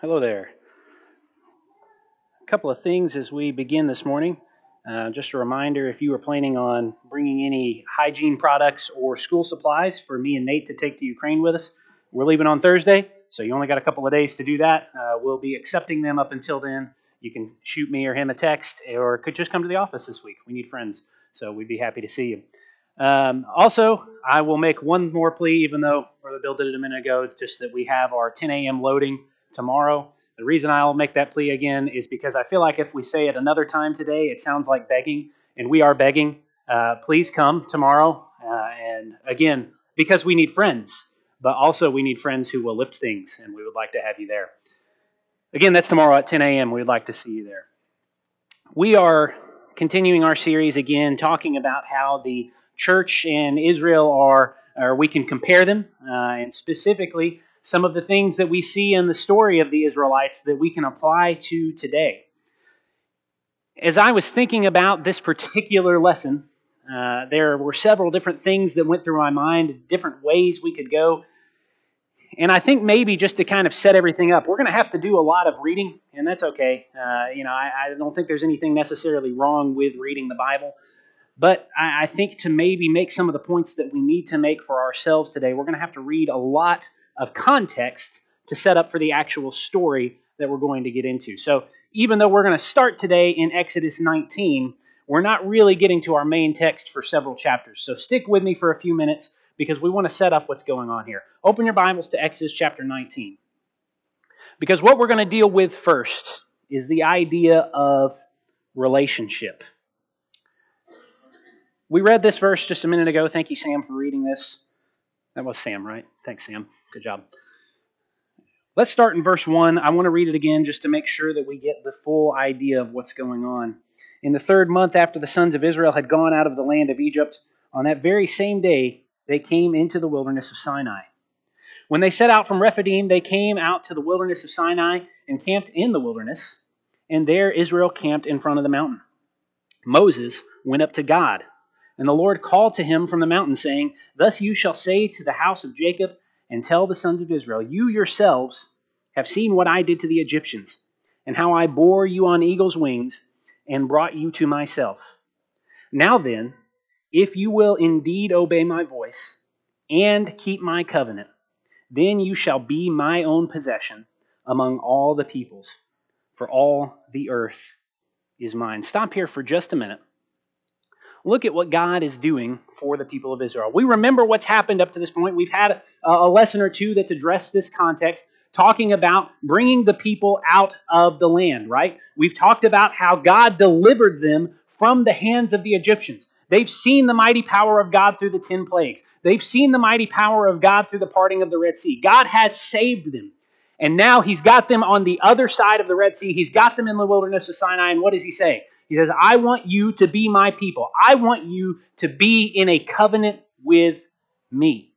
Hello there. A couple of things as we begin this morning. Uh, just a reminder if you were planning on bringing any hygiene products or school supplies for me and Nate to take to Ukraine with us, we're leaving on Thursday, so you only got a couple of days to do that. Uh, we'll be accepting them up until then. You can shoot me or him a text, or could just come to the office this week. We need friends, so we'd be happy to see you. Um, also, I will make one more plea, even though Brother Bill did it a minute ago, just that we have our 10 a.m. loading tomorrow. The reason I'll make that plea again is because I feel like if we say it another time today, it sounds like begging, and we are begging. Uh, please come tomorrow. Uh, and again, because we need friends, but also we need friends who will lift things, and we would like to have you there. Again, that's tomorrow at 10 a.m. We'd like to see you there. We are continuing our series again, talking about how the church and Israel are, or we can compare them, uh, and specifically some of the things that we see in the story of the Israelites that we can apply to today. As I was thinking about this particular lesson, uh, there were several different things that went through my mind, different ways we could go. And I think maybe just to kind of set everything up, we're going to have to do a lot of reading, and that's okay. Uh, you know, I, I, don't think there's anything necessarily wrong with reading the Bible. But I, I think to maybe make some of the points that we need to make for ourselves today, we're going to have to read a lot of context to set up for the actual story that we're going to get into. So, even though we're going to start today in Exodus 19, we're not really getting to our main text for several chapters. So, stick with me for a few minutes because we want to set up what's going on here. Open your Bibles to Exodus chapter 19. Because what we're going to deal with first is the idea of relationship. We read this verse just a minute ago. Thank you, Sam, for reading this. That was Sam, right? Thanks, Sam. Good job. Let's start in verse 1. I want to read it again just to make sure that we get the full idea of what's going on. In the third month after the sons of Israel had gone out of the land of Egypt, on that very same day they came into the wilderness of Sinai. When they set out from Rephidim, they came out to the wilderness of Sinai and camped in the wilderness, and there Israel camped in front of the mountain. Moses went up to God, and the Lord called to him from the mountain, saying, Thus you shall say to the house of Jacob, and tell the sons of Israel, You yourselves have seen what I did to the Egyptians, and how I bore you on eagle's wings and brought you to myself. Now then, if you will indeed obey my voice and keep my covenant, then you shall be my own possession among all the peoples, for all the earth is mine. Stop here for just a minute look at what God is doing for the people of Israel. We remember what's happened up to this point. We've had a lesson or two that's addressed this context, talking about bringing the people out of the land, right? We've talked about how God delivered them from the hands of the Egyptians. They've seen the mighty power of God through the 10 plagues. They've seen the mighty power of God through the parting of the Red Sea. God has saved them. And now he's got them on the other side of the Red Sea. He's got them in the wilderness of Sinai. And what does he say? He says, I want you to be my people. I want you to be in a covenant with me.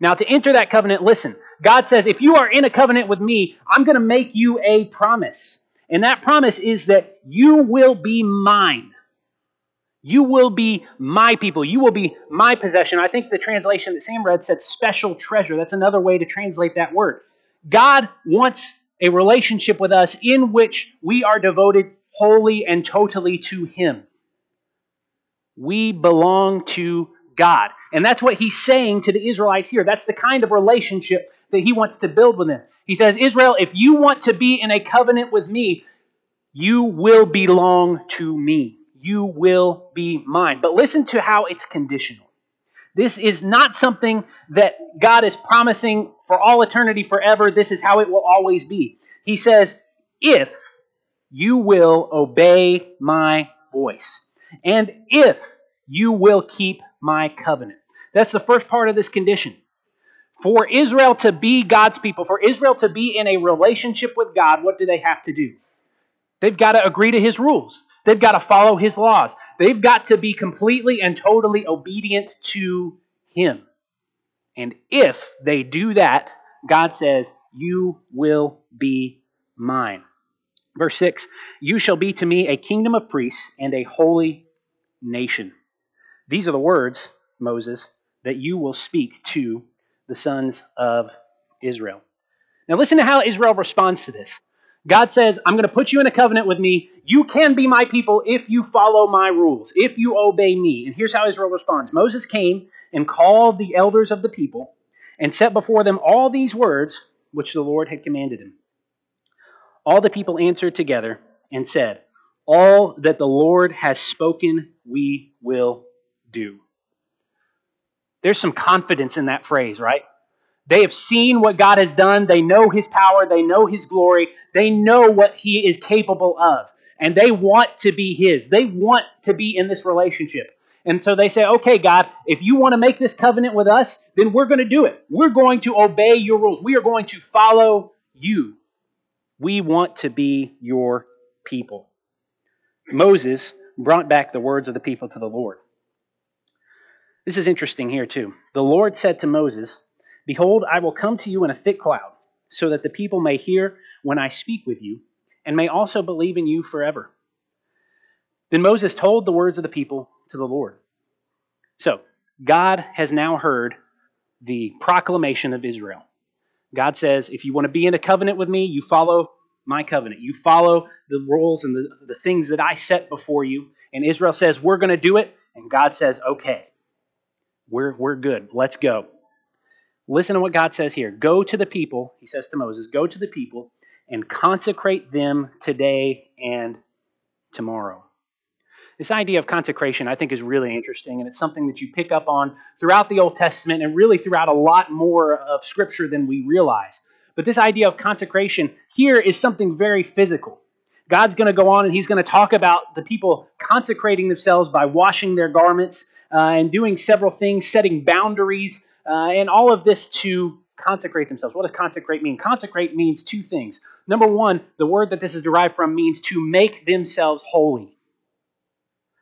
Now, to enter that covenant, listen, God says, if you are in a covenant with me, I'm going to make you a promise. And that promise is that you will be mine. You will be my people. You will be my possession. I think the translation that Sam read said special treasure. That's another way to translate that word. God wants a relationship with us in which we are devoted wholly and totally to Him. We belong to God. And that's what He's saying to the Israelites here. That's the kind of relationship that He wants to build with them. He says, Israel, if you want to be in a covenant with me, you will belong to me. You will be mine. But listen to how it's conditional. This is not something that God is promising for all eternity forever. This is how it will always be. He says, if you will obey my voice. And if you will keep my covenant. That's the first part of this condition. For Israel to be God's people, for Israel to be in a relationship with God, what do they have to do? They've got to agree to his rules. They've got to follow his laws. They've got to be completely and totally obedient to him. And if they do that, God says, You will be mine. Verse 6 You shall be to me a kingdom of priests and a holy nation. These are the words, Moses, that you will speak to the sons of Israel. Now, listen to how Israel responds to this. God says, I'm going to put you in a covenant with me. You can be my people if you follow my rules, if you obey me. And here's how Israel responds Moses came and called the elders of the people and set before them all these words which the Lord had commanded him. All the people answered together and said, All that the Lord has spoken, we will do. There's some confidence in that phrase, right? They have seen what God has done. They know His power. They know His glory. They know what He is capable of. And they want to be His. They want to be in this relationship. And so they say, okay, God, if you want to make this covenant with us, then we're going to do it. We're going to obey your rules. We are going to follow you. We want to be your people. Moses brought back the words of the people to the Lord. This is interesting here, too. The Lord said to Moses, Behold, I will come to you in a thick cloud, so that the people may hear when I speak with you, and may also believe in you forever. Then Moses told the words of the people to the Lord. So, God has now heard the proclamation of Israel. God says, if you want to be in a covenant with me, you follow my covenant. You follow the rules and the, the things that I set before you. And Israel says, we're going to do it. And God says, okay, we're, we're good. Let's go. Listen to what God says here. Go to the people, he says to Moses, go to the people and consecrate them today and tomorrow. This idea of consecration, I think, is really interesting, and it's something that you pick up on throughout the Old Testament and really throughout a lot more of Scripture than we realize. But this idea of consecration here is something very physical. God's going to go on and he's going to talk about the people consecrating themselves by washing their garments uh, and doing several things, setting boundaries, uh, and all of this to consecrate themselves. What does consecrate mean? Consecrate means two things. Number one, the word that this is derived from means to make themselves holy.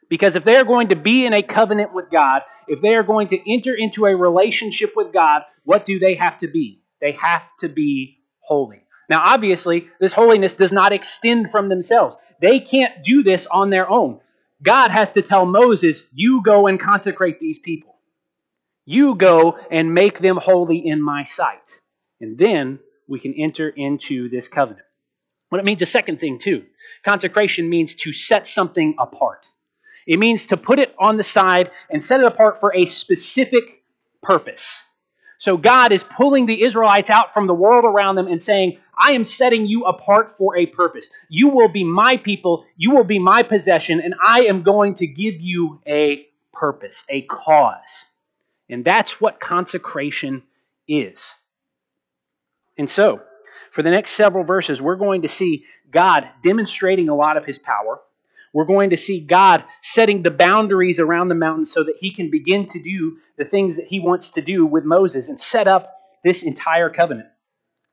Because if they are going to be in a covenant with God, if they are going to enter into a relationship with God, what do they have to be? They have to be holy. Now, obviously, this holiness does not extend from themselves. They can't do this on their own. God has to tell Moses, You go and consecrate these people. You go and make them holy in my sight. And then we can enter into this covenant. What it means, a second thing, too. Consecration means to set something apart. It means to put it on the side and set it apart for a specific purpose. So God is pulling the Israelites out from the world around them and saying, I am setting you apart for a purpose. You will be my people, you will be my possession, and I am going to give you a purpose, a cause. And that's what consecration is. And so, for the next several verses, we're going to see God demonstrating a lot of his power. We're going to see God setting the boundaries around the mountain so that he can begin to do the things that he wants to do with Moses and set up this entire covenant.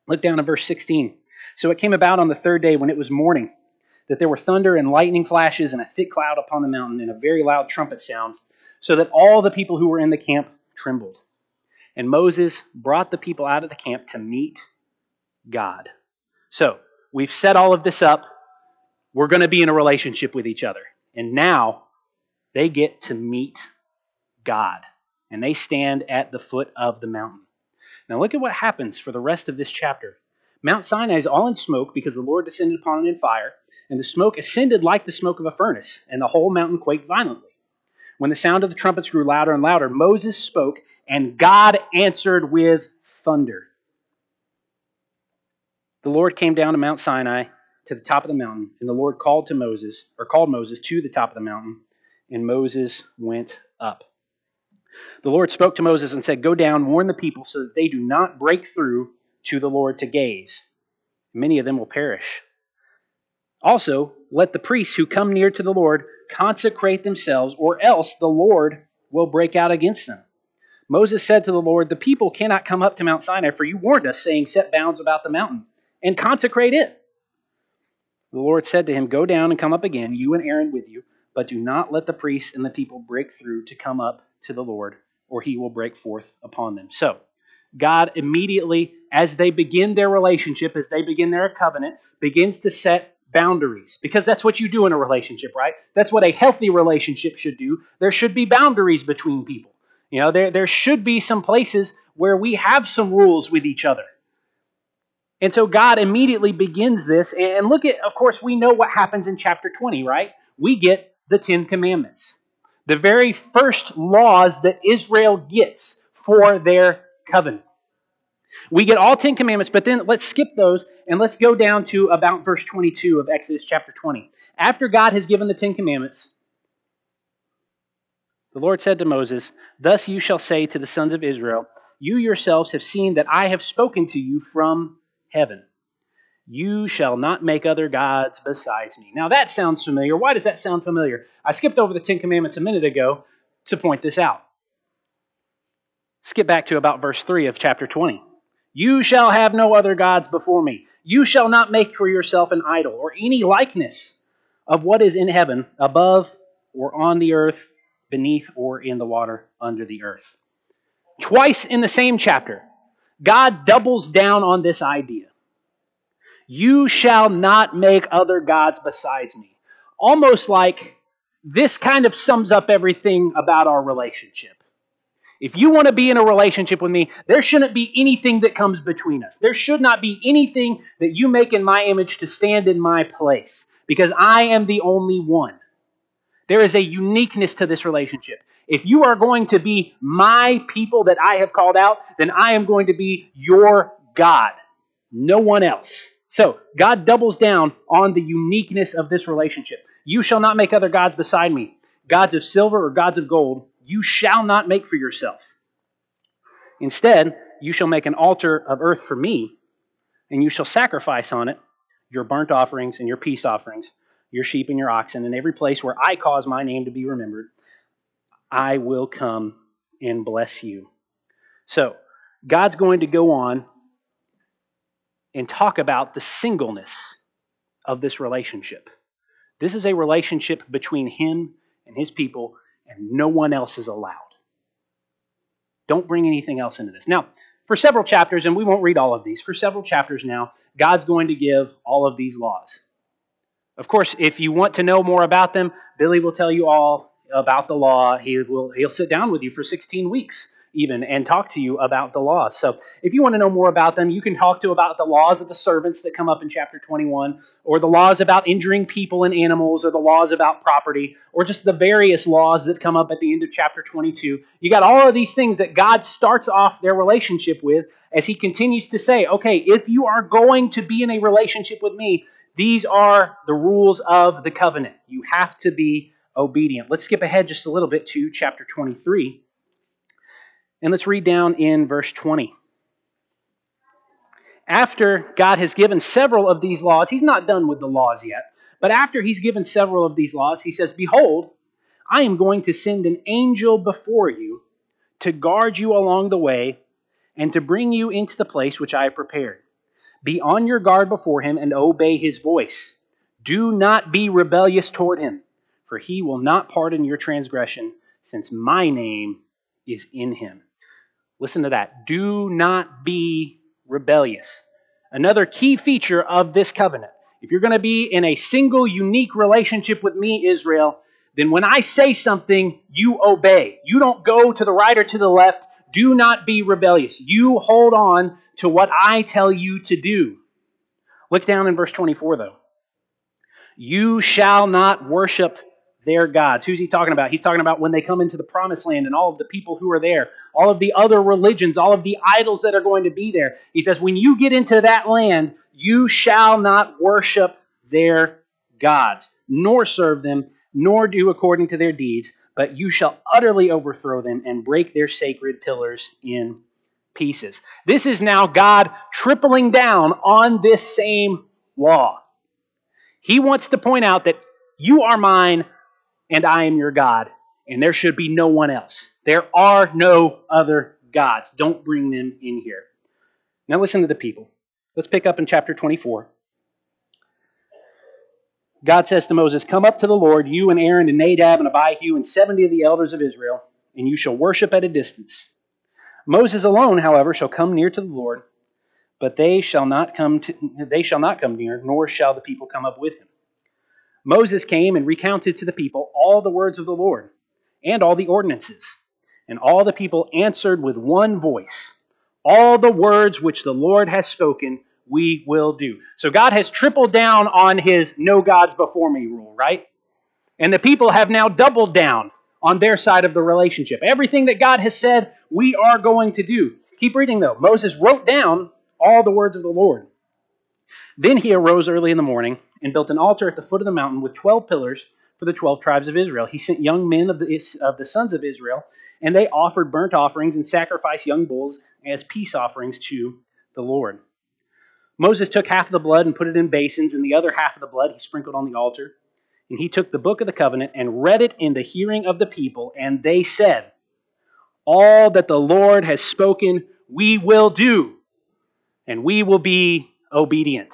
Look down at verse 16. So it came about on the third day when it was morning that there were thunder and lightning flashes and a thick cloud upon the mountain and a very loud trumpet sound, so that all the people who were in the camp trembled. And Moses brought the people out of the camp to meet God. So we've set all of this up we're going to be in a relationship with each other. And now they get to meet God. And they stand at the foot of the mountain. Now look at what happens for the rest of this chapter. Mount Sinai is all in smoke because the Lord descended upon it in fire, and the smoke ascended like the smoke of a furnace, and the whole mountain quaked violently. When the sound of the trumpets grew louder and louder, Moses spoke, and God answered with thunder. The Lord came down to Mount Sinai to the top of the mountain, and the Lord called to Moses, or called Moses to the top of the mountain, and Moses went up. The Lord spoke to Moses and said, Go down, warn the people, so that they do not break through to the Lord to gaze. Many of them will perish. Also, let the priests who come near to the Lord consecrate themselves, or else the Lord will break out against them. Moses said to the Lord, The people cannot come up to Mount Sinai, for you warned us, saying, Set bounds about the mountain and consecrate it. The Lord said to him, Go down and come up again, you and Aaron with you, but do not let the priests and the people break through to come up to the Lord, or he will break forth upon them. So, God immediately, as they begin their relationship, as they begin their covenant, begins to set boundaries. Because that's what you do in a relationship, right? That's what a healthy relationship should do. There should be boundaries between people. You know, there, there should be some places where we have some rules with each other. And so God immediately begins this. And look at, of course, we know what happens in chapter 20, right? We get the Ten Commandments, the very first laws that Israel gets for their covenant. We get all Ten Commandments, but then let's skip those and let's go down to about verse 22 of Exodus chapter 20. After God has given the Ten Commandments, the Lord said to Moses, Thus you shall say to the sons of Israel, You yourselves have seen that I have spoken to you from heaven. You shall not make other gods besides me. Now that sounds familiar. Why does that sound familiar? I skipped over the Ten Commandments a minute ago to point this out. Skip back to about verse 3 of chapter 20. You shall have no other gods before me. You shall not make for yourself an idol or any likeness of what is in heaven, above, or on the earth, beneath, or in the water under the earth. Twice in the same chapter, God doubles down on this idea. You shall not make other gods besides me. Almost like this kind of sums up everything about our relationship. If you want to be in a relationship with me, there shouldn't be anything that comes between us. There should not be anything that you make in my image to stand in my place because I am the only one. There is a uniqueness to this relationship. If you are going to be my people that I have called out, then I am going to be your God, no one else. So, God doubles down on the uniqueness of this relationship. You shall not make other gods beside me, gods of silver or gods of gold you shall not make for yourself. Instead, you shall make an altar of earth for me, and you shall sacrifice on it your burnt offerings and your peace offerings, your sheep and your oxen, in every place where I cause my name to be remembered, I will come and bless you. So, God's going to go on and talk about the singleness of this relationship. This is a relationship between Him and His people and no one else is allowed. Don't bring anything else into this. Now, for several chapters, and we won't read all of these, for several chapters now, God's going to give all of these laws. Of course, if you want to know more about them, Billy will tell you all about the law. He will he'll sit down with you for 16 weeks even and talk to you about the laws. So if you want to know more about them, you can talk to about the laws of the servants that come up in chapter 21, or the laws about injuring people and animals, or the laws about property, or just the various laws that come up at the end of chapter 22. You got all of these things that God starts off their relationship with as he continues to say, okay, if you are going to be in a relationship with me, these are the rules of the covenant. You have to be obedient. Let's skip ahead just a little bit to chapter 23. And let's read down in verse 20. After God has given several of these laws, he's not done with the laws yet, but after he's given several of these laws, he says, Behold, I am going to send an angel before you to guard you along the way and to bring you into the place which I have prepared. Be on your guard before him and obey his voice. Do not be rebellious toward him, for he will not pardon your transgression, since my name is in him. Listen to that. Do not be rebellious. Another key feature of this covenant. If you're going to be in a single, unique relationship with me, Israel, then when I say something, you obey. You don't go to the right or to the left. Do not be rebellious. You hold on to what I tell you to do. Look down in verse 24, though. You shall not worship their gods. Who's he talking about? He's talking about when they come into the promised land and all of the people who are there, all of the other religions, all of the idols that are going to be there. He says, when you get into that land, you shall not worship their gods, nor serve them, nor do according to their deeds, but you shall utterly overthrow them and break their sacred pillars in pieces. This is now God tripling down on this same law. He wants to point out that you are mine, and I am your God, and there should be no one else. There are no other gods. Don't bring them in here. Now listen to the people. Let's pick up in chapter 24. God says to Moses, Come up to the Lord, you and Aaron and Nadab and Abihu and 70 of the elders of Israel, and you shall worship at a distance. Moses alone, however, shall come near to the Lord, but they shall not come to, they shall not come near, nor shall the people come up with him. Moses came and recounted to the people all the words of the Lord and all the ordinances. And all the people answered with one voice All the words which the Lord has spoken, we will do. So God has tripled down on his no gods before me rule, right? And the people have now doubled down on their side of the relationship. Everything that God has said, we are going to do. Keep reading though. Moses wrote down all the words of the Lord. Then he arose early in the morning and built an altar at the foot of the mountain with 12 pillars for the 12 tribes of Israel. He sent young men of the, of the sons of Israel, and they offered burnt offerings and sacrificed young bulls as peace offerings to the Lord. Moses took half of the blood and put it in basins, and the other half of the blood he sprinkled on the altar. And he took the book of the covenant and read it in the hearing of the people, and they said, All that the Lord has spoken, we will do, and we will be obedient.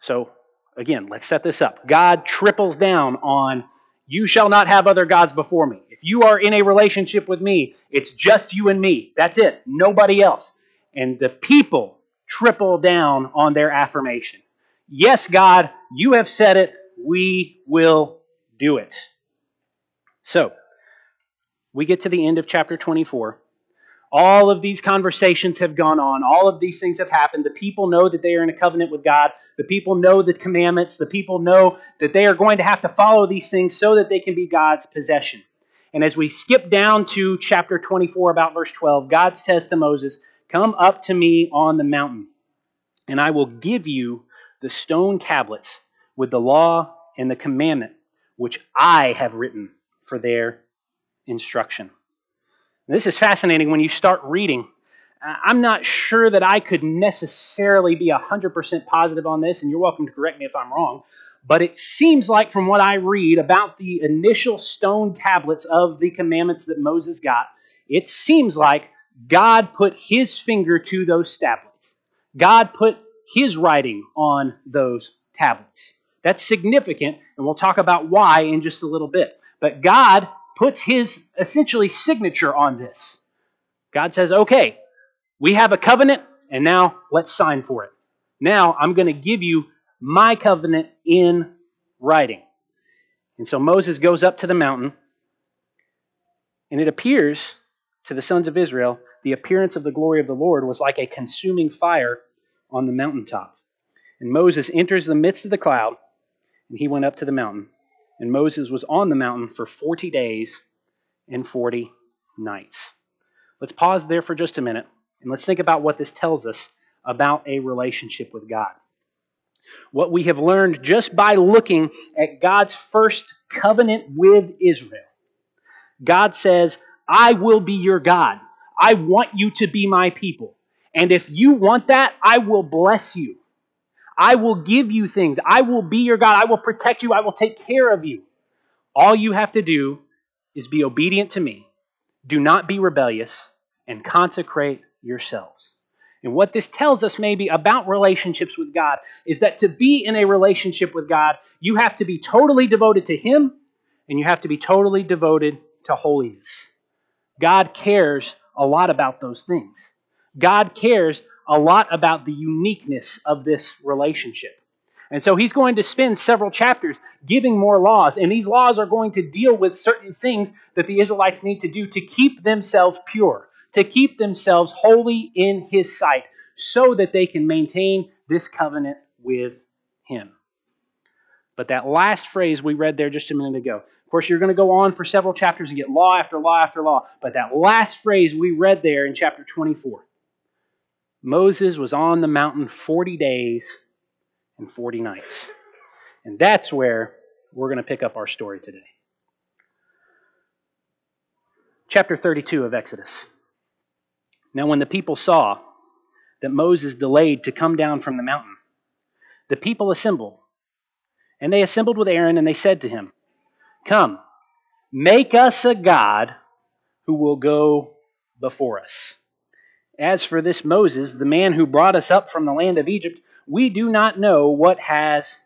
So, again, let's set this up. God triples down on, You shall not have other gods before me. If you are in a relationship with me, it's just you and me. That's it, nobody else. And the people triple down on their affirmation. Yes, God, you have said it. We will do it. So, we get to the end of chapter 24. All of these conversations have gone on. All of these things have happened. The people know that they are in a covenant with God. The people know the commandments. The people know that they are going to have to follow these things so that they can be God's possession. And as we skip down to chapter 24, about verse 12, God says to Moses, Come up to me on the mountain, and I will give you the stone tablets with the law and the commandment which I have written for their instruction. This is fascinating when you start reading. I'm not sure that I could necessarily be 100% positive on this, and you're welcome to correct me if I'm wrong. But it seems like, from what I read about the initial stone tablets of the commandments that Moses got, it seems like God put his finger to those tablets. God put his writing on those tablets. That's significant, and we'll talk about why in just a little bit. But God puts his essentially signature on this. God says, okay, we have a covenant, and now let's sign for it. Now I'm going to give you my covenant in writing. And so Moses goes up to the mountain, and it appears to the sons of Israel the appearance of the glory of the Lord was like a consuming fire on the mountaintop. And Moses enters the midst of the cloud, and he went up to the mountain. And Moses was on the mountain for 40 days and 40 nights. Let's pause there for just a minute, and let's think about what this tells us about a relationship with God. What we have learned just by looking at God's first covenant with Israel. God says, I will be your God. I want you to be my people. And if you want that, I will bless you. I will give you things. I will be your God. I will protect you. I will take care of you. All you have to do is be obedient to me. Do not be rebellious and consecrate yourselves. And what this tells us, maybe, about relationships with God is that to be in a relationship with God, you have to be totally devoted to Him and you have to be totally devoted to holiness. God cares a lot about those things. God cares a lot about the uniqueness of this relationship. And so he's going to spend several chapters giving more laws, and these laws are going to deal with certain things that the Israelites need to do to keep themselves pure, to keep themselves holy in his sight, so that they can maintain this covenant with him. But that last phrase we read there just a minute ago, of course, you're going to go on for several chapters and get law after law after law. But that last phrase we read there in chapter 24 Moses was on the mountain 40 days and 40 nights. And that's where we're going to pick up our story today. Chapter 32 of Exodus. Now, when the people saw that Moses delayed to come down from the mountain, the people assembled. And they assembled with Aaron, and they said to him, Come, make us a God who will go before us. As for this Moses, the man who brought us up from the land of Egypt, we do not know what has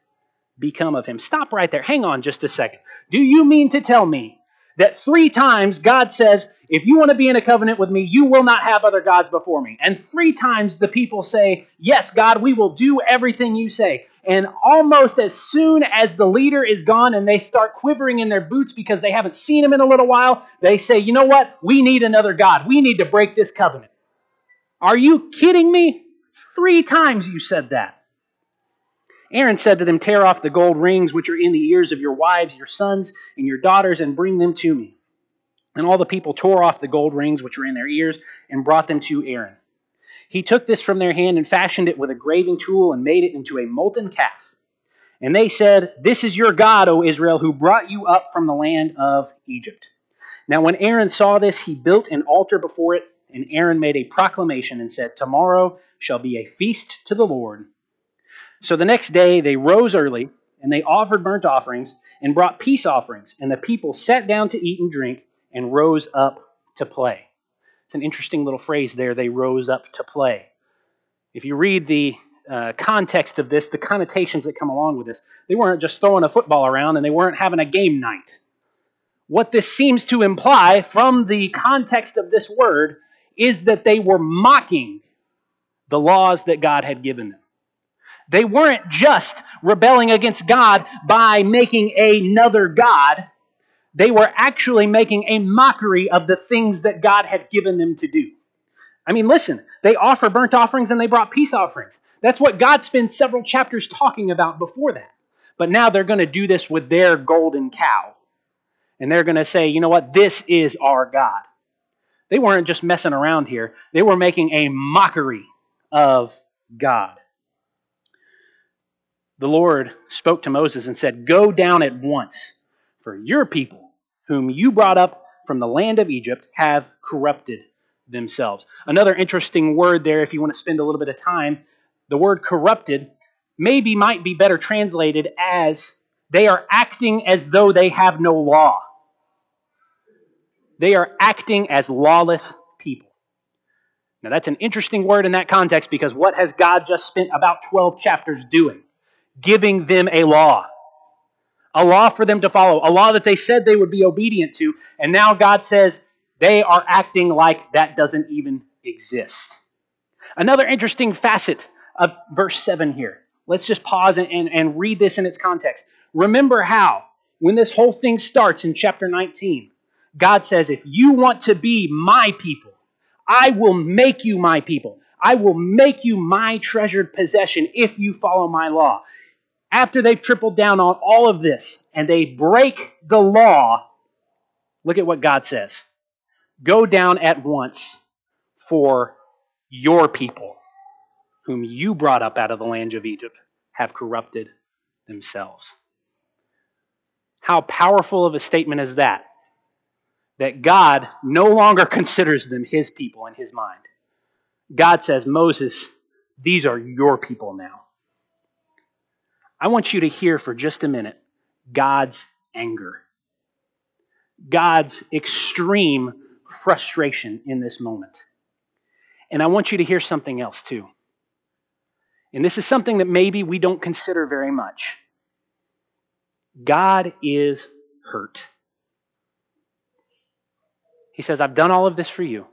become of him. Stop right there. Hang on just a second. Do you mean to tell me that three times God says, if you want to be in a covenant with me, you will not have other gods before me? And three times the people say, Yes, God, we will do everything you say. And almost as soon as the leader is gone and they start quivering in their boots because they haven't seen him in a little while, they say, You know what? We need another God. We need to break this covenant. Are you kidding me? Three times you said that. Aaron said to them, Tear off the gold rings which are in the ears of your wives, your sons, and your daughters, and bring them to me. And all the people tore off the gold rings which were in their ears and brought them to Aaron. He took this from their hand and fashioned it with a graving tool and made it into a molten calf. And they said, This is your God, O Israel, who brought you up from the land of Egypt. Now, when Aaron saw this, he built an altar before it, and Aaron made a proclamation and said, Tomorrow shall be a feast to the Lord. So the next day they rose early, and they offered burnt offerings and brought peace offerings, and the people sat down to eat and drink and rose up to play. It's an interesting little phrase there. They rose up to play. If you read the uh, context of this, the connotations that come along with this, they weren't just throwing a football around and they weren't having a game night. What this seems to imply from the context of this word is that they were mocking the laws that God had given them. They weren't just rebelling against God by making another God they were actually making a mockery of the things that God had given them to do. I mean, listen, they offer burnt offerings and they brought peace offerings. That's what God spends several chapters talking about before that. But now they're going to do this with their golden cow. And they're going to say, you know what? This is our God. They weren't just messing around here, they were making a mockery of God. The Lord spoke to Moses and said, Go down at once, for your people whom you brought up from the land of Egypt, have corrupted themselves. Another interesting word there, if you want to spend a little bit of time, the word corrupted maybe might be better translated as they are acting as though they have no law. They are acting as lawless people. Now, that's an interesting word in that context because what has God just spent about 12 chapters doing? Giving them a law a law for them to follow, a law that they said they would be obedient to, and now God says they are acting like that doesn't even exist. Another interesting facet of verse 7 here. Let's just pause and, and, and read this in its context. Remember how, when this whole thing starts in chapter 19, God says, If you want to be my people, I will make you my people. I will make you my treasured possession if you follow my law after they've tripled down on all of this and they break the law, look at what God says Go down at once for your people, whom you brought up out of the land of Egypt, have corrupted themselves. How powerful of a statement is that? That God no longer considers them his people in his mind. God says, Moses, these are your people now. I want you to hear for just a minute God's anger, God's extreme frustration in this moment. And I want you to hear something else too. And this is something that maybe we don't consider very much. God is hurt. He says, I've done all of this for you.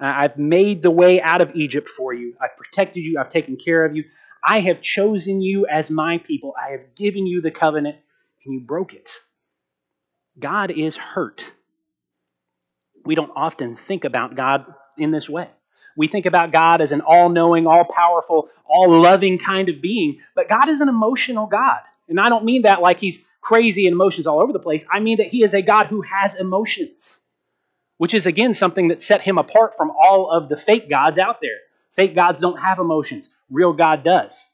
Uh, I've made the way out of Egypt for you. I've protected you. I've taken care of you. I have chosen you as my people. I have given you the covenant, and you broke it. God is hurt. We don't often think about God in this way. We think about God as an all knowing, all powerful, all loving kind of being, but God is an emotional God. And I don't mean that like he's crazy and emotions all over the place. I mean that he is a God who has emotions, which is again something that set him apart from all of the fake gods out there. Fake gods don't have emotions real God does.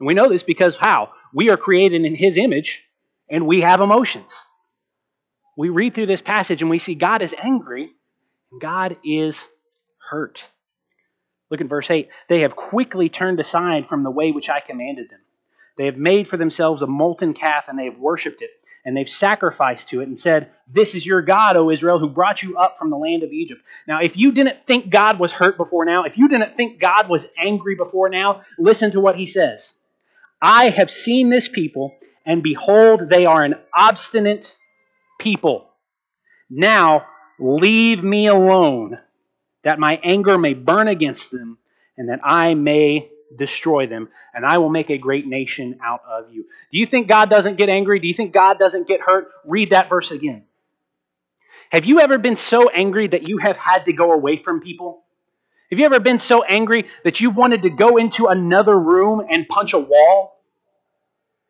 And we know this because how? We are created in His image and we have emotions. We read through this passage and we see God is angry and God is hurt. Look at verse 8. They have quickly turned aside from the way which I commanded them. They have made for themselves a molten calf and they have worshipped it and they've sacrificed to it and said, This is your God, O Israel, who brought you up from the land of Egypt. Now, if you didn't think God was hurt before now, if you didn't think God was angry before now, listen to what he says I have seen this people, and behold, they are an obstinate people. Now, leave me alone, that my anger may burn against them, and that I may destroy them, and I will make a great nation out of you. Do you think God doesn't get angry? Do you think God doesn't get hurt? Read that verse again. Have you ever been so angry that you have had to go away from people? Have you ever been so angry that you've wanted to go into another room and punch a wall?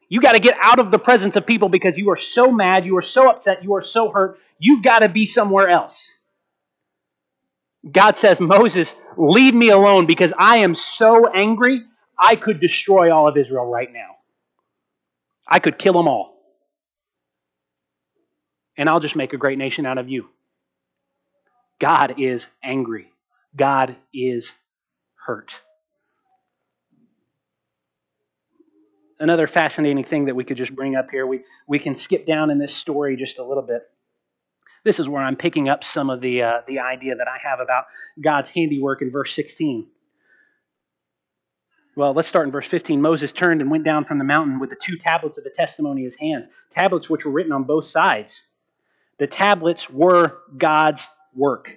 You got to get out of the presence of people because you are so mad, you are so upset, you are so hurt. You've got to be somewhere else. God says, Moses, leave me alone because I am so angry, I could destroy all of Israel right now. I could kill them all. And I'll just make a great nation out of you. God is angry. God is hurt. Another fascinating thing that we could just bring up here, we, we can skip down in this story just a little bit. This is where I'm picking up some of the, uh, the idea that I have about God's handiwork in verse 16. Well, let's start in verse 15. Moses turned and went down from the mountain with the two tablets of the testimony in his hands, tablets which were written on both sides. The tablets were God's work,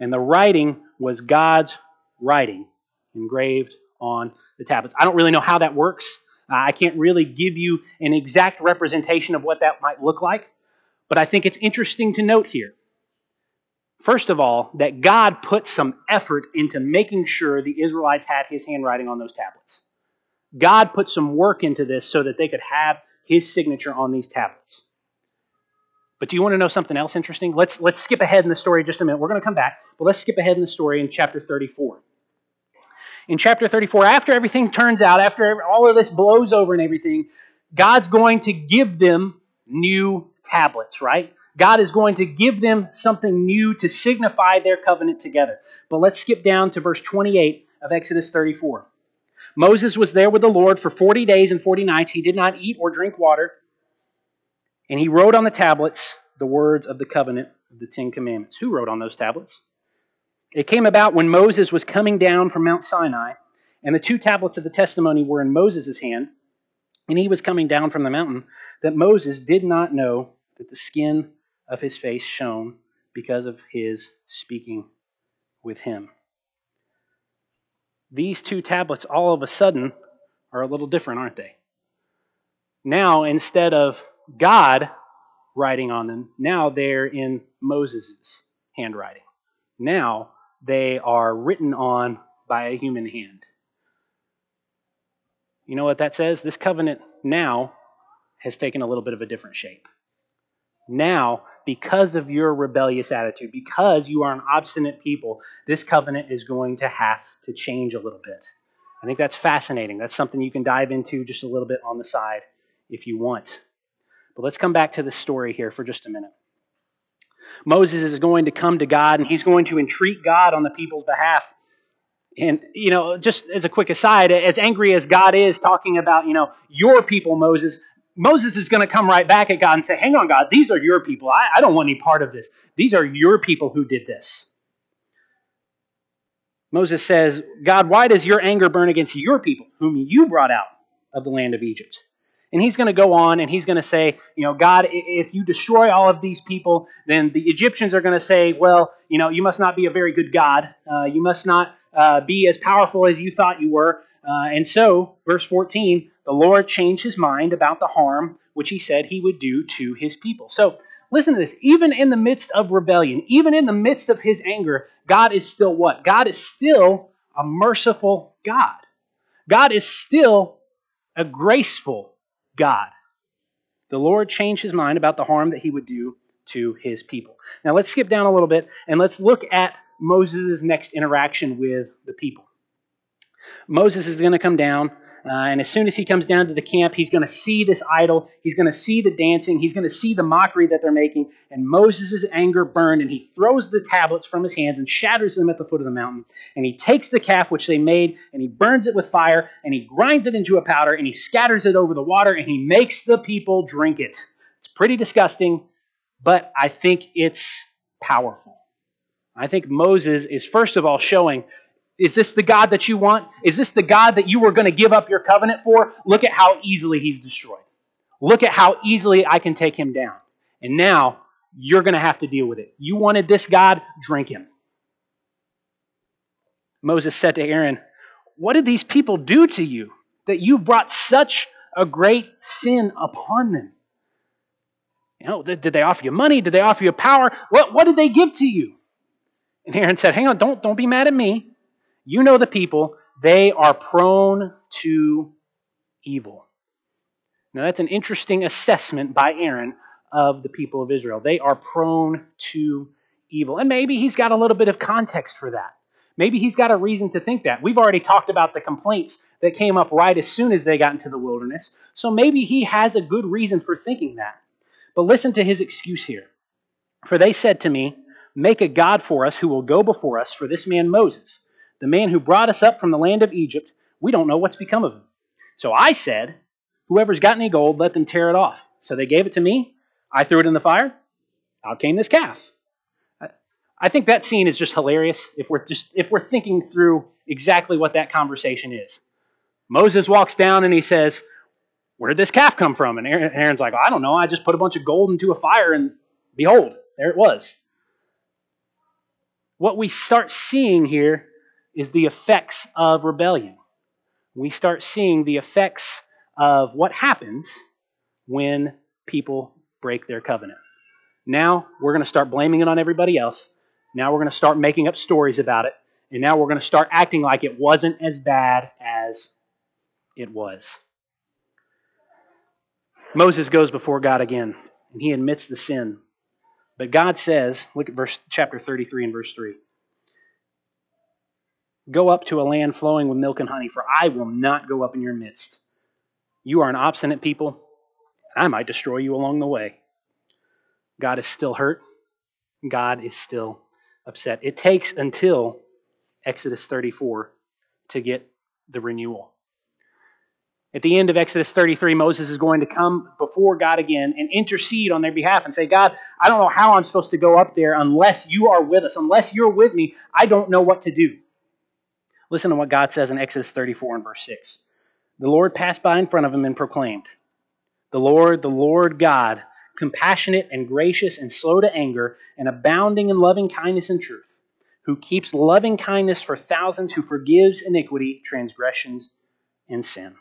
and the writing was God's writing engraved on the tablets. I don't really know how that works. I can't really give you an exact representation of what that might look like. But I think it's interesting to note here, first of all, that God put some effort into making sure the Israelites had his handwriting on those tablets. God put some work into this so that they could have his signature on these tablets. But do you want to know something else interesting? Let's, let's skip ahead in the story just a minute. We're going to come back, but let's skip ahead in the story in chapter 34. In chapter 34, after everything turns out, after all of this blows over and everything, God's going to give them new tablets, right? God is going to give them something new to signify their covenant together. But let's skip down to verse 28 of Exodus 34. Moses was there with the Lord for 40 days and 40 nights. He did not eat or drink water. And he wrote on the tablets the words of the covenant of the Ten Commandments. Who wrote on those tablets? It came about when Moses was coming down from Mount Sinai, and the two tablets of the testimony were in Moses' hand and he was coming down from the mountain, that Moses did not know that the skin of his face shone because of his speaking with him. These two tablets, all of a sudden, are a little different, aren't they? Now, instead of God writing on them, now they're in Moses' handwriting. Now they are written on by a human hand. You know what that says? This covenant now has taken a little bit of a different shape. Now, because of your rebellious attitude, because you are an obstinate people, this covenant is going to have to change a little bit. I think that's fascinating. That's something you can dive into just a little bit on the side if you want. But let's come back to the story here for just a minute. Moses is going to come to God and he's going to entreat God on the people's behalf. And, you know, just as a quick aside, as angry as God is talking about, you know, your people, Moses, Moses is going to come right back at God and say, Hang on, God, these are your people. I, I don't want any part of this. These are your people who did this. Moses says, God, why does your anger burn against your people, whom you brought out of the land of Egypt? And he's going to go on and he's going to say, you know, God, if you destroy all of these people, then the Egyptians are going to say, well, you know, you must not be a very good God. Uh, you must not uh, be as powerful as you thought you were. Uh, and so, verse 14, the Lord changed his mind about the harm which he said he would do to his people. So, listen to this. Even in the midst of rebellion, even in the midst of his anger, God is still what? God is still a merciful God. God is still a graceful God. The Lord changed his mind about the harm that he would do to his people. Now let's skip down a little bit and let's look at Moses' next interaction with the people. Moses is going to come down uh, and as soon as he comes down to the camp, he's going to see this idol. He's going to see the dancing. He's going to see the mockery that they're making. And Moses' anger burned, and he throws the tablets from his hands and shatters them at the foot of the mountain. And he takes the calf which they made, and he burns it with fire, and he grinds it into a powder, and he scatters it over the water, and he makes the people drink it. It's pretty disgusting, but I think it's powerful. I think Moses is, first of all, showing is this the God that you want? Is this the God that you were going to give up your covenant for? Look at how easily he's destroyed. Look at how easily I can take him down. And now you're going to have to deal with it. You wanted this God, drink him. Moses said to Aaron, What did these people do to you that you brought such a great sin upon them? You know, did, they offer you money? Did they offer you power? What, what did they give to you? And Aaron said, Hang on, don't, don't be mad at me. You know the people, they are prone to evil. Now, that's an interesting assessment by Aaron of the people of Israel. They are prone to evil. And maybe he's got a little bit of context for that. Maybe he's got a reason to think that. We've already talked about the complaints that came up right as soon as they got into the wilderness. So maybe he has a good reason for thinking that. But listen to his excuse here. For they said to me, Make a God for us who will go before us, for this man Moses, the man who brought us up from the land of Egypt, we don't know what's become of him. So I said, Whoever's got any gold, let them tear it off. So they gave it to me. I threw it in the fire. Out came this calf. I think that scene is just hilarious if we're just if we're thinking through exactly what that conversation is. Moses walks down and he says, Where did this calf come from? And Aaron's like, I don't know. I just put a bunch of gold into a fire and behold, there it was. What we start seeing here is the effects of rebellion. We start seeing the effects of what happens when people break their covenant. Now we're going to start blaming it on everybody else. Now we're going to start making up stories about it. And now we're going to start acting like it wasn't as bad as it was. Moses goes before God again, and he admits the sin. But God says, look at verse chapter 33 and verse 3. Go up to a land flowing with milk and honey, for I will not go up in your midst. You are an obstinate people, and I might destroy you along the way. God is still hurt. God is still upset. It takes until Exodus 34 to get the renewal. At the end of Exodus 33, Moses is going to come before God again and intercede on their behalf and say, God, I don't know how I'm supposed to go up there unless you are with us. Unless you're with me, I don't know what to do. Listen to what God says in Exodus 34 and verse 6. The Lord passed by in front of him and proclaimed, The Lord, the Lord God, compassionate and gracious and slow to anger, and abounding in loving kindness and truth, who keeps loving kindness for thousands, who forgives iniquity, transgressions, and sin.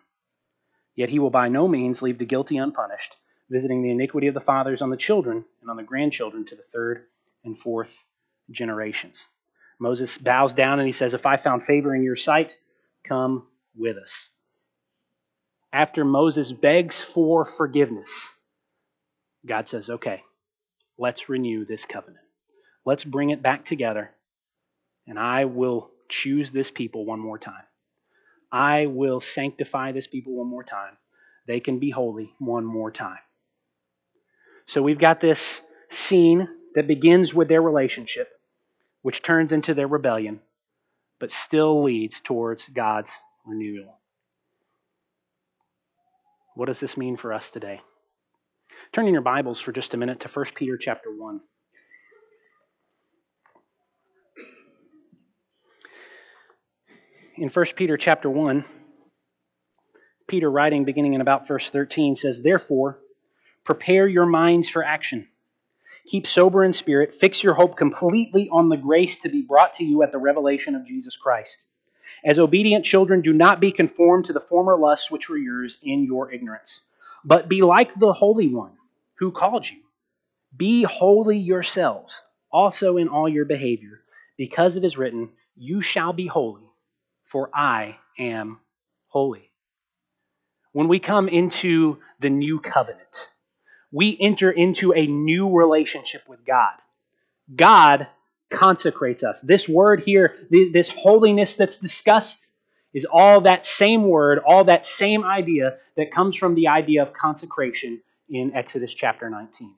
Yet he will by no means leave the guilty unpunished, visiting the iniquity of the fathers on the children and on the grandchildren to the third and fourth generations. Moses bows down and he says, If I found favor in your sight, come with us. After Moses begs for forgiveness, God says, okay, let's renew this covenant. Let's bring it back together, and I will choose this people one more time. I will sanctify this people one more time. They can be holy one more time. So we've got this scene that begins with their relationship, which turns into their rebellion, but still leads towards God's renewal. What does this mean for us today? Turn in your Bibles for just a minute to 1 Peter chapter 1. In 1 Peter chapter 1, Peter writing beginning in about verse 13 says, Therefore, prepare your minds for action. Keep sober in spirit, fix your hope completely on the grace to be brought to you at the revelation of Jesus Christ. As obedient children, do not be conformed to the former lusts which were yours in your ignorance, but be like the Holy One who called you. Be holy yourselves, also in all your behavior, because it is written, You shall be holy, for I am holy. When we come into the new covenant, we enter into a new relationship with God. God consecrates us. This word here, this holiness that's discussed, is all that same word, all that same idea that comes from the idea of consecration in Exodus chapter 19.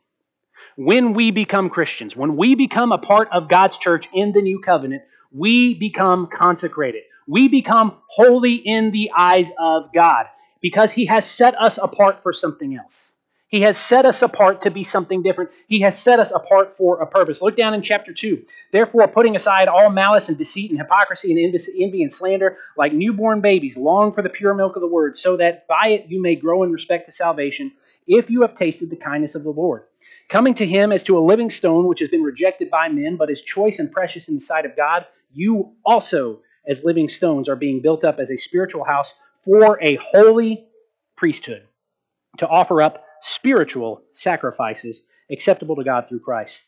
When we become Christians, when we become a part of God's church in the new covenant, we become consecrated. We become holy in the eyes of God because He has set us apart for something else. He has set us apart to be something different. He has set us apart for a purpose. Look down in chapter 2. Therefore, putting aside all malice and deceit and hypocrisy and envy and slander, like newborn babies, long for the pure milk of the word, so that by it you may grow in respect to salvation, if you have tasted the kindness of the Lord. Coming to him as to a living stone which has been rejected by men, but is choice and precious in the sight of God, you also, as living stones, are being built up as a spiritual house for a holy priesthood to offer up spiritual sacrifices acceptable to God through Christ.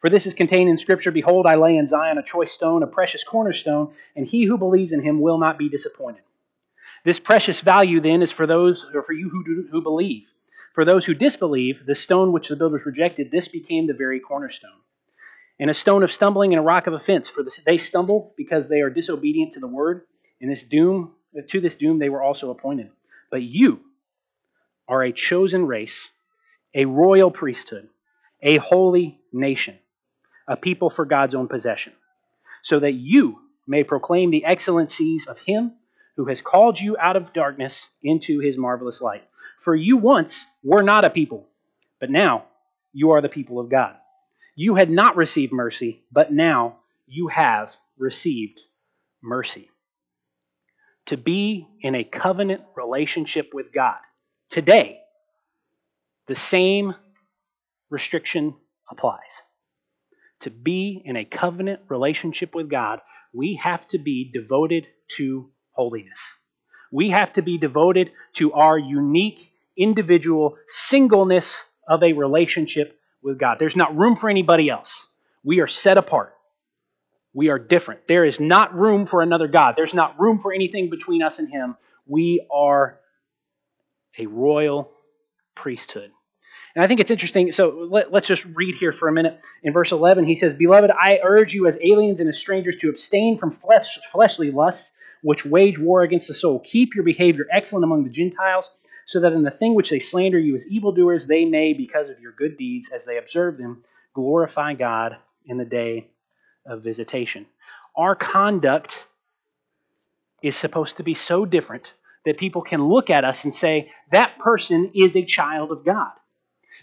For this is contained in Scripture Behold, I lay in Zion a choice stone, a precious cornerstone, and he who believes in him will not be disappointed. This precious value then is for those, or for you who, do, who believe. For those who disbelieve, the stone which the builders rejected, this became the very cornerstone. And a stone of stumbling and a rock of offense, for they stumble because they are disobedient to the word, and this doom, to this doom they were also appointed. But you are a chosen race, a royal priesthood, a holy nation a people for God's own possession, so that you may proclaim the excellencies of Him who has called you out of darkness into His marvelous light. For you once were not a people, but now you are the people of God. You had not received mercy, but now you have received mercy. To be in a covenant relationship with God today, the same restriction applies to be in a covenant relationship with God, we have to be devoted to holiness. We have to be devoted to our unique, individual singleness of a relationship with God. There's not room for anybody else. We are set apart. We are different. There is not room for another God. There's not room for anything between us and Him. We are a royal priesthood. And I think it's interesting. So let, us just read here for a minute. In verse 11, he says, Beloved, I urge you as aliens and as strangers to abstain from flesh, fleshly lusts which wage war against the soul. Keep your behavior excellent among the Gentiles, so that in the thing which they slander you as evildoers, they may, because of your good deeds, as they observe them, glorify God in the day of visitation. Our conduct is supposed to be so different that people can look at us and say, that person is a child of God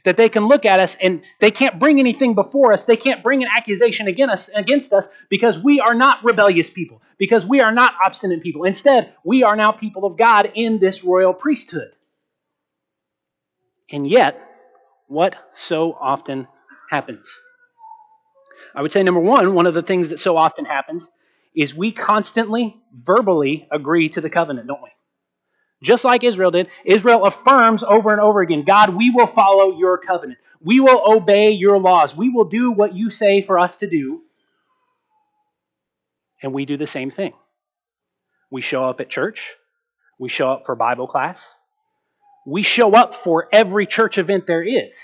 that they can look at us and they can't bring anything before us. They can't bring an accusation against us, because we are not rebellious people, because we are not obstinate people. Instead, we are now people of God in this royal priesthood. And yet, what so often happens? I would say, number one, one of the things that so often happens is we constantly verbally agree to the covenant, don't we? Just like Israel did, Israel affirms over and over again God, we will follow your covenant. We will obey your laws. We will do what you say for us to do. And we do the same thing. We show up at church, we show up for Bible class, we show up for every church event there is.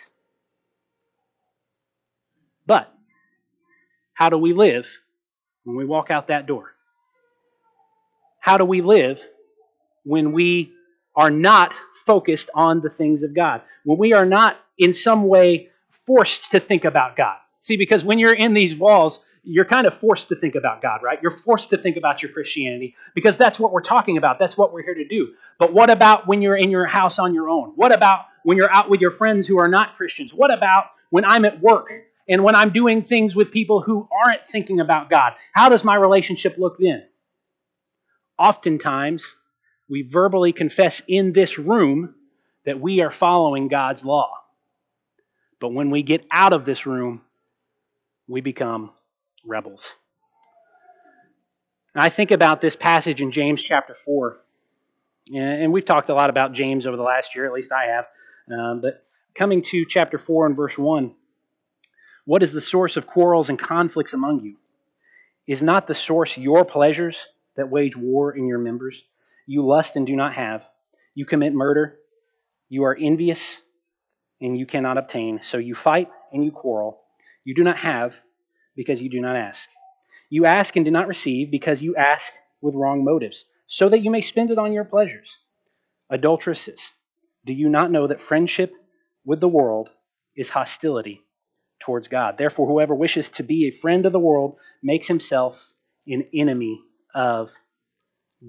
But how do we live when we walk out that door? How do we live when we are not focused on the things of God, when we are not in some way forced to think about God. See, because when you're in these walls, you're kind of forced to think about God, right? You're forced to think about your Christianity because that's what we're talking about. That's what we're here to do. But what about when you're in your house on your own? What about when you're out with your friends who are not Christians? What about when I'm at work and when I'm doing things with people who aren't thinking about God? How does my relationship look then? Oftentimes, we verbally confess in this room that we are following God's law. But when we get out of this room, we become rebels. And I think about this passage in James chapter 4. And we've talked a lot about James over the last year, at least I have. Um, but coming to chapter 4 and verse 1 What is the source of quarrels and conflicts among you? Is not the source your pleasures that wage war in your members? You lust and do not have. You commit murder. You are envious and you cannot obtain. So you fight and you quarrel. You do not have because you do not ask. You ask and do not receive because you ask with wrong motives, so that you may spend it on your pleasures. Adulteresses, do you not know that friendship with the world is hostility towards God? Therefore, whoever wishes to be a friend of the world makes himself an enemy of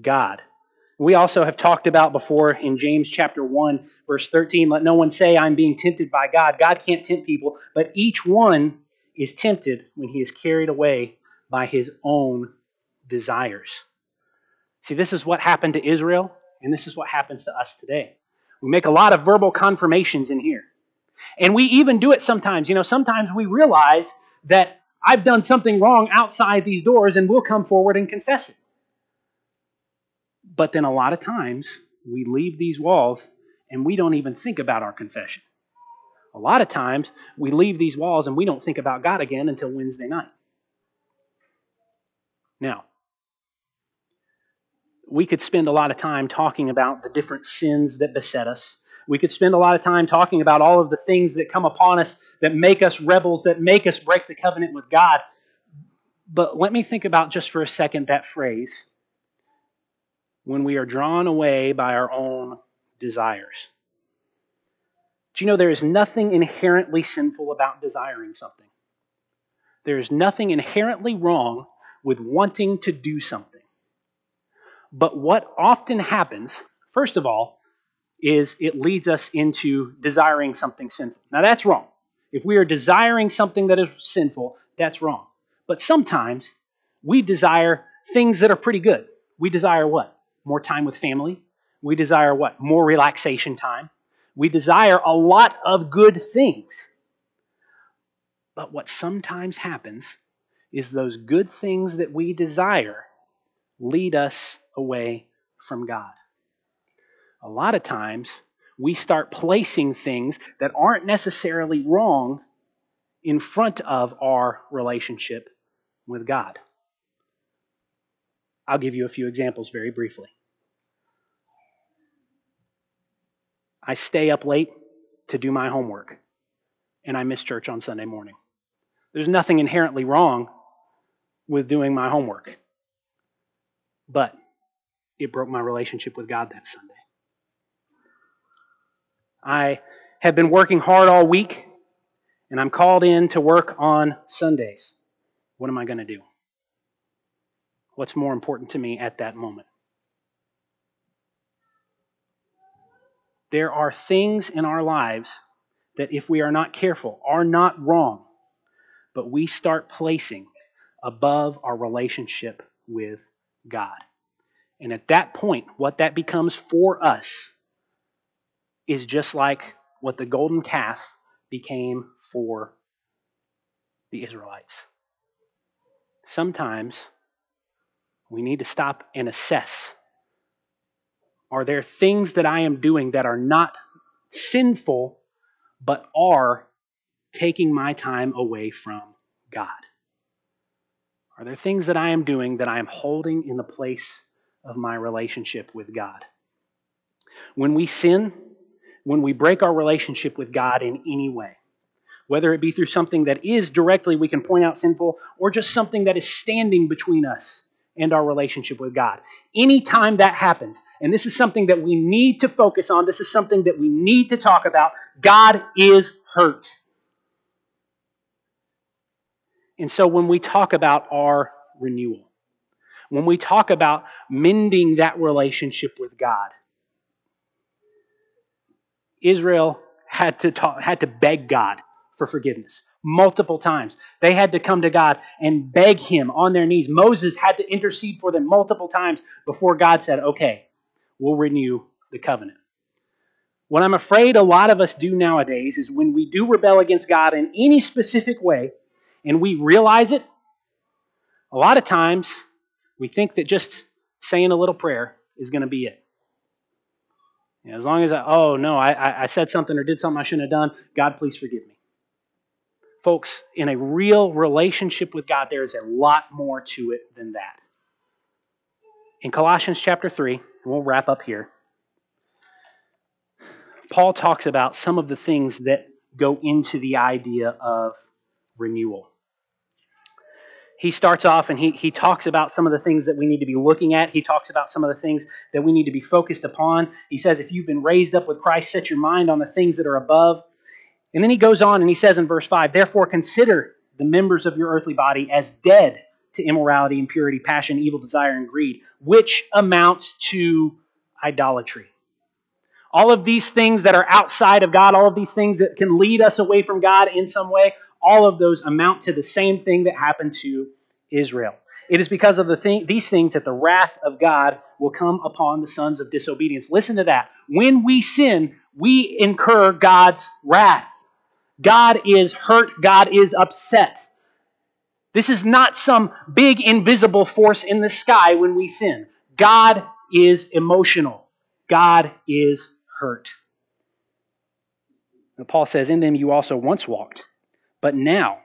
God. We also have talked about before in James chapter 1, verse 13 let no one say, I'm being tempted by God. God can't tempt people, but each one is tempted when he is carried away by his own desires. See, this is what happened to Israel, and this is what happens to us today. We make a lot of verbal confirmations in here. And we even do it sometimes. You know, sometimes we realize that I've done something wrong outside these doors, and we'll come forward and confess it. But then a lot of times we leave these walls and we don't even think about our confession. A lot of times we leave these walls and we don't think about God again until Wednesday night. Now, we could spend a lot of time talking about the different sins that beset us. We could spend a lot of time talking about all of the things that come upon us that make us rebels, that make us break the covenant with God. But let me think about just for a second that phrase when we are drawn away by our own desires. Do you know there is nothing inherently sinful about desiring something? There is nothing inherently wrong with wanting to do something. But what often happens, first of all, is it leads us into desiring something sinful. Now that's wrong. If we are desiring something that is sinful, that's wrong. But sometimes we desire things that are pretty good. We desire what? More time with family. We desire what? More relaxation time. We desire a lot of good things. But what sometimes happens is those good things that we desire lead us away from God. A lot of times, we start placing things that aren't necessarily wrong in front of our relationship with God. I'll give you a few examples very briefly. I stay up late to do my homework, and I miss church on Sunday morning. There's nothing inherently wrong with doing my homework, but it broke my relationship with God that Sunday. I have been working hard all week, and I'm called in to work on Sundays. What am I going to do? What's more important to me at that moment? There are things in our lives that, if we are not careful, are not wrong, but we start placing above our relationship with God. And at that point, what that becomes for us is just like what the golden calf became for the Israelites. Sometimes we need to stop and assess are there things that I am doing that are not sinful, but are taking my time away from God? Are there things that I am doing that I am holding in the place of my relationship with God? When we sin, when we break our relationship with God in any way, whether it be through something that is directly we can point out sinful or just something that is standing between us and our relationship with God. Anytime that happens, and this is something that we need to focus on, this is something that we need to talk about, God is hurt. And so when we talk about our renewal, when we talk about mending that relationship with God, Israel had to talk, had to beg God for forgiveness multiple times. They had to come to God and beg Him on their knees. Moses had to intercede for them multiple times before God said, Okay, we'll renew the covenant. What I'm afraid a lot of us do nowadays is when we do rebel against God in any specific way and we realize it, a lot of times we think that just saying a little prayer is going to be it. as long as I, oh no, I, I said something or did something I shouldn't have done, God, please forgive me. Folks, in a real relationship with God, there is a lot more to it than that. In Colossians chapter 3, we'll wrap up here. Paul talks about some of the things that go into the idea of renewal. He starts off and he, he talks about some of the things that we need to be looking at. He talks about some of the things that we need to be focused upon. He says, If you've been raised up with Christ, set your mind on the things that are above and then he goes on and he says in verse 5 Therefore, consider the members of your earthly body as dead to immorality, impurity, passion, evil desire, and greed, which amounts to idolatry. All of these things that are outside of God, all of these things that can lead us away from God in some way, all of those amount to the same thing that happened to Israel. It is because of the thing, these things that the wrath of God will come upon the sons of disobedience. Listen to that. When we sin, we incur God's wrath. God is hurt, God is upset. This is not some big invisible force in the sky when we sin. God is emotional. God is hurt. And Paul says, In them you also once walked, but now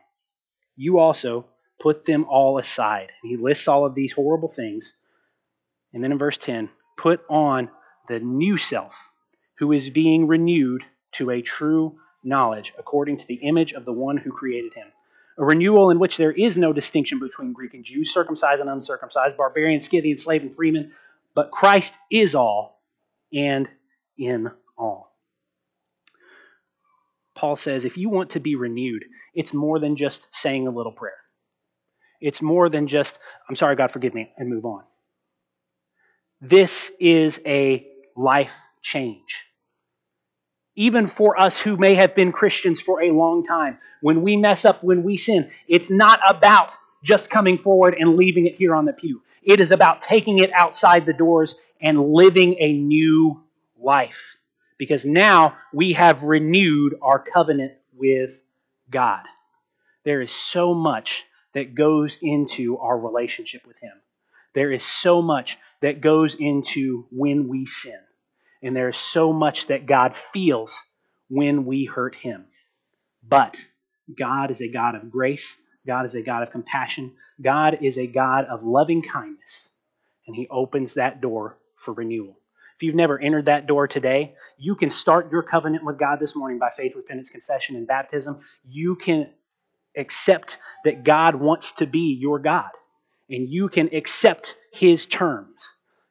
you also put them all aside. And he lists all of these horrible things. And then in verse 10, put on the new self, who is being renewed to a true knowledge according to the image of the one who created him. A renewal in which there is no distinction between Greek and Jew, circumcised and uncircumcised, barbarian, Scythian, slave, and freeman, but Christ is all and in all. Paul says if you want to be renewed, it's more than just saying a little prayer. It's more than just, I'm sorry, God, forgive me, and move on. This is a life change. Even for us who may have been Christians for a long time, when we mess up, when we sin, it's not about just coming forward and leaving it here on the pew. It is about taking it outside the doors and living a new life because now we have renewed our covenant with God. There is so much that goes into our relationship with Him. There is so much that goes into when we sin. And there is so much that God feels when we hurt Him. But God is a God of grace. God is a God of compassion. God is a God of loving kindness. And He opens that door for renewal. If you've never entered that door today, you can start your covenant with God this morning by faith, repentance, confession, and baptism. You can accept that God wants to be your God. And you can accept his terms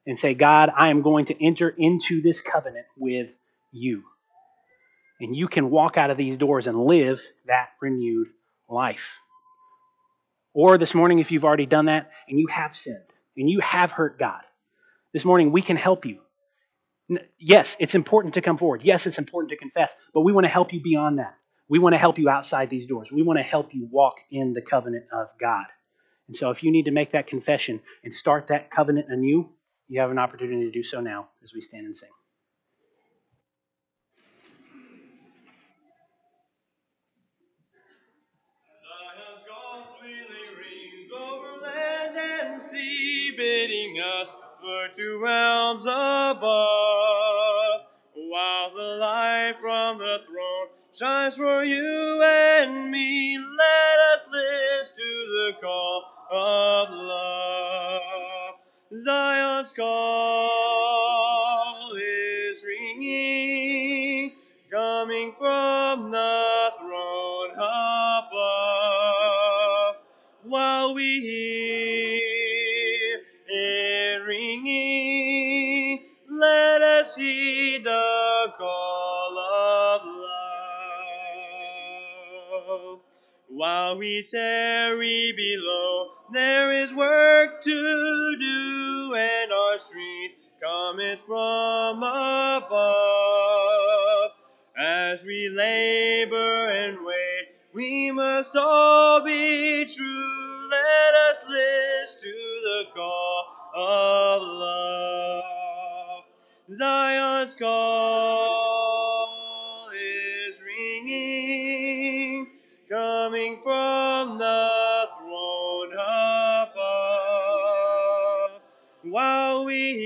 and say, God, I am going to enter into this covenant with you. And you can walk out of these doors and live that renewed life. Or this morning, if you've already done that and you have sinned and you have hurt God, this morning we can help you. Yes, it's important to come forward. Yes, it's important to confess, but we want to help you beyond that. We want to help you outside these doors. We want to help you walk in the covenant of God. And so, if you need to make that confession and start that covenant anew, you have an opportunity to do so now as we stand and sing. Sea bidding us for to realms above, while the light from the throne shines for you and me. Let us listen to the call of love. Zion's call is ringing, coming from the throne above, while we hear it ringing, let us heed the call of love. While we tarry below, there is work to do, and our strength cometh from above. As we labor and wait, we must all be true. Let us listen to the call of love. Zion's call is ringing, coming from the we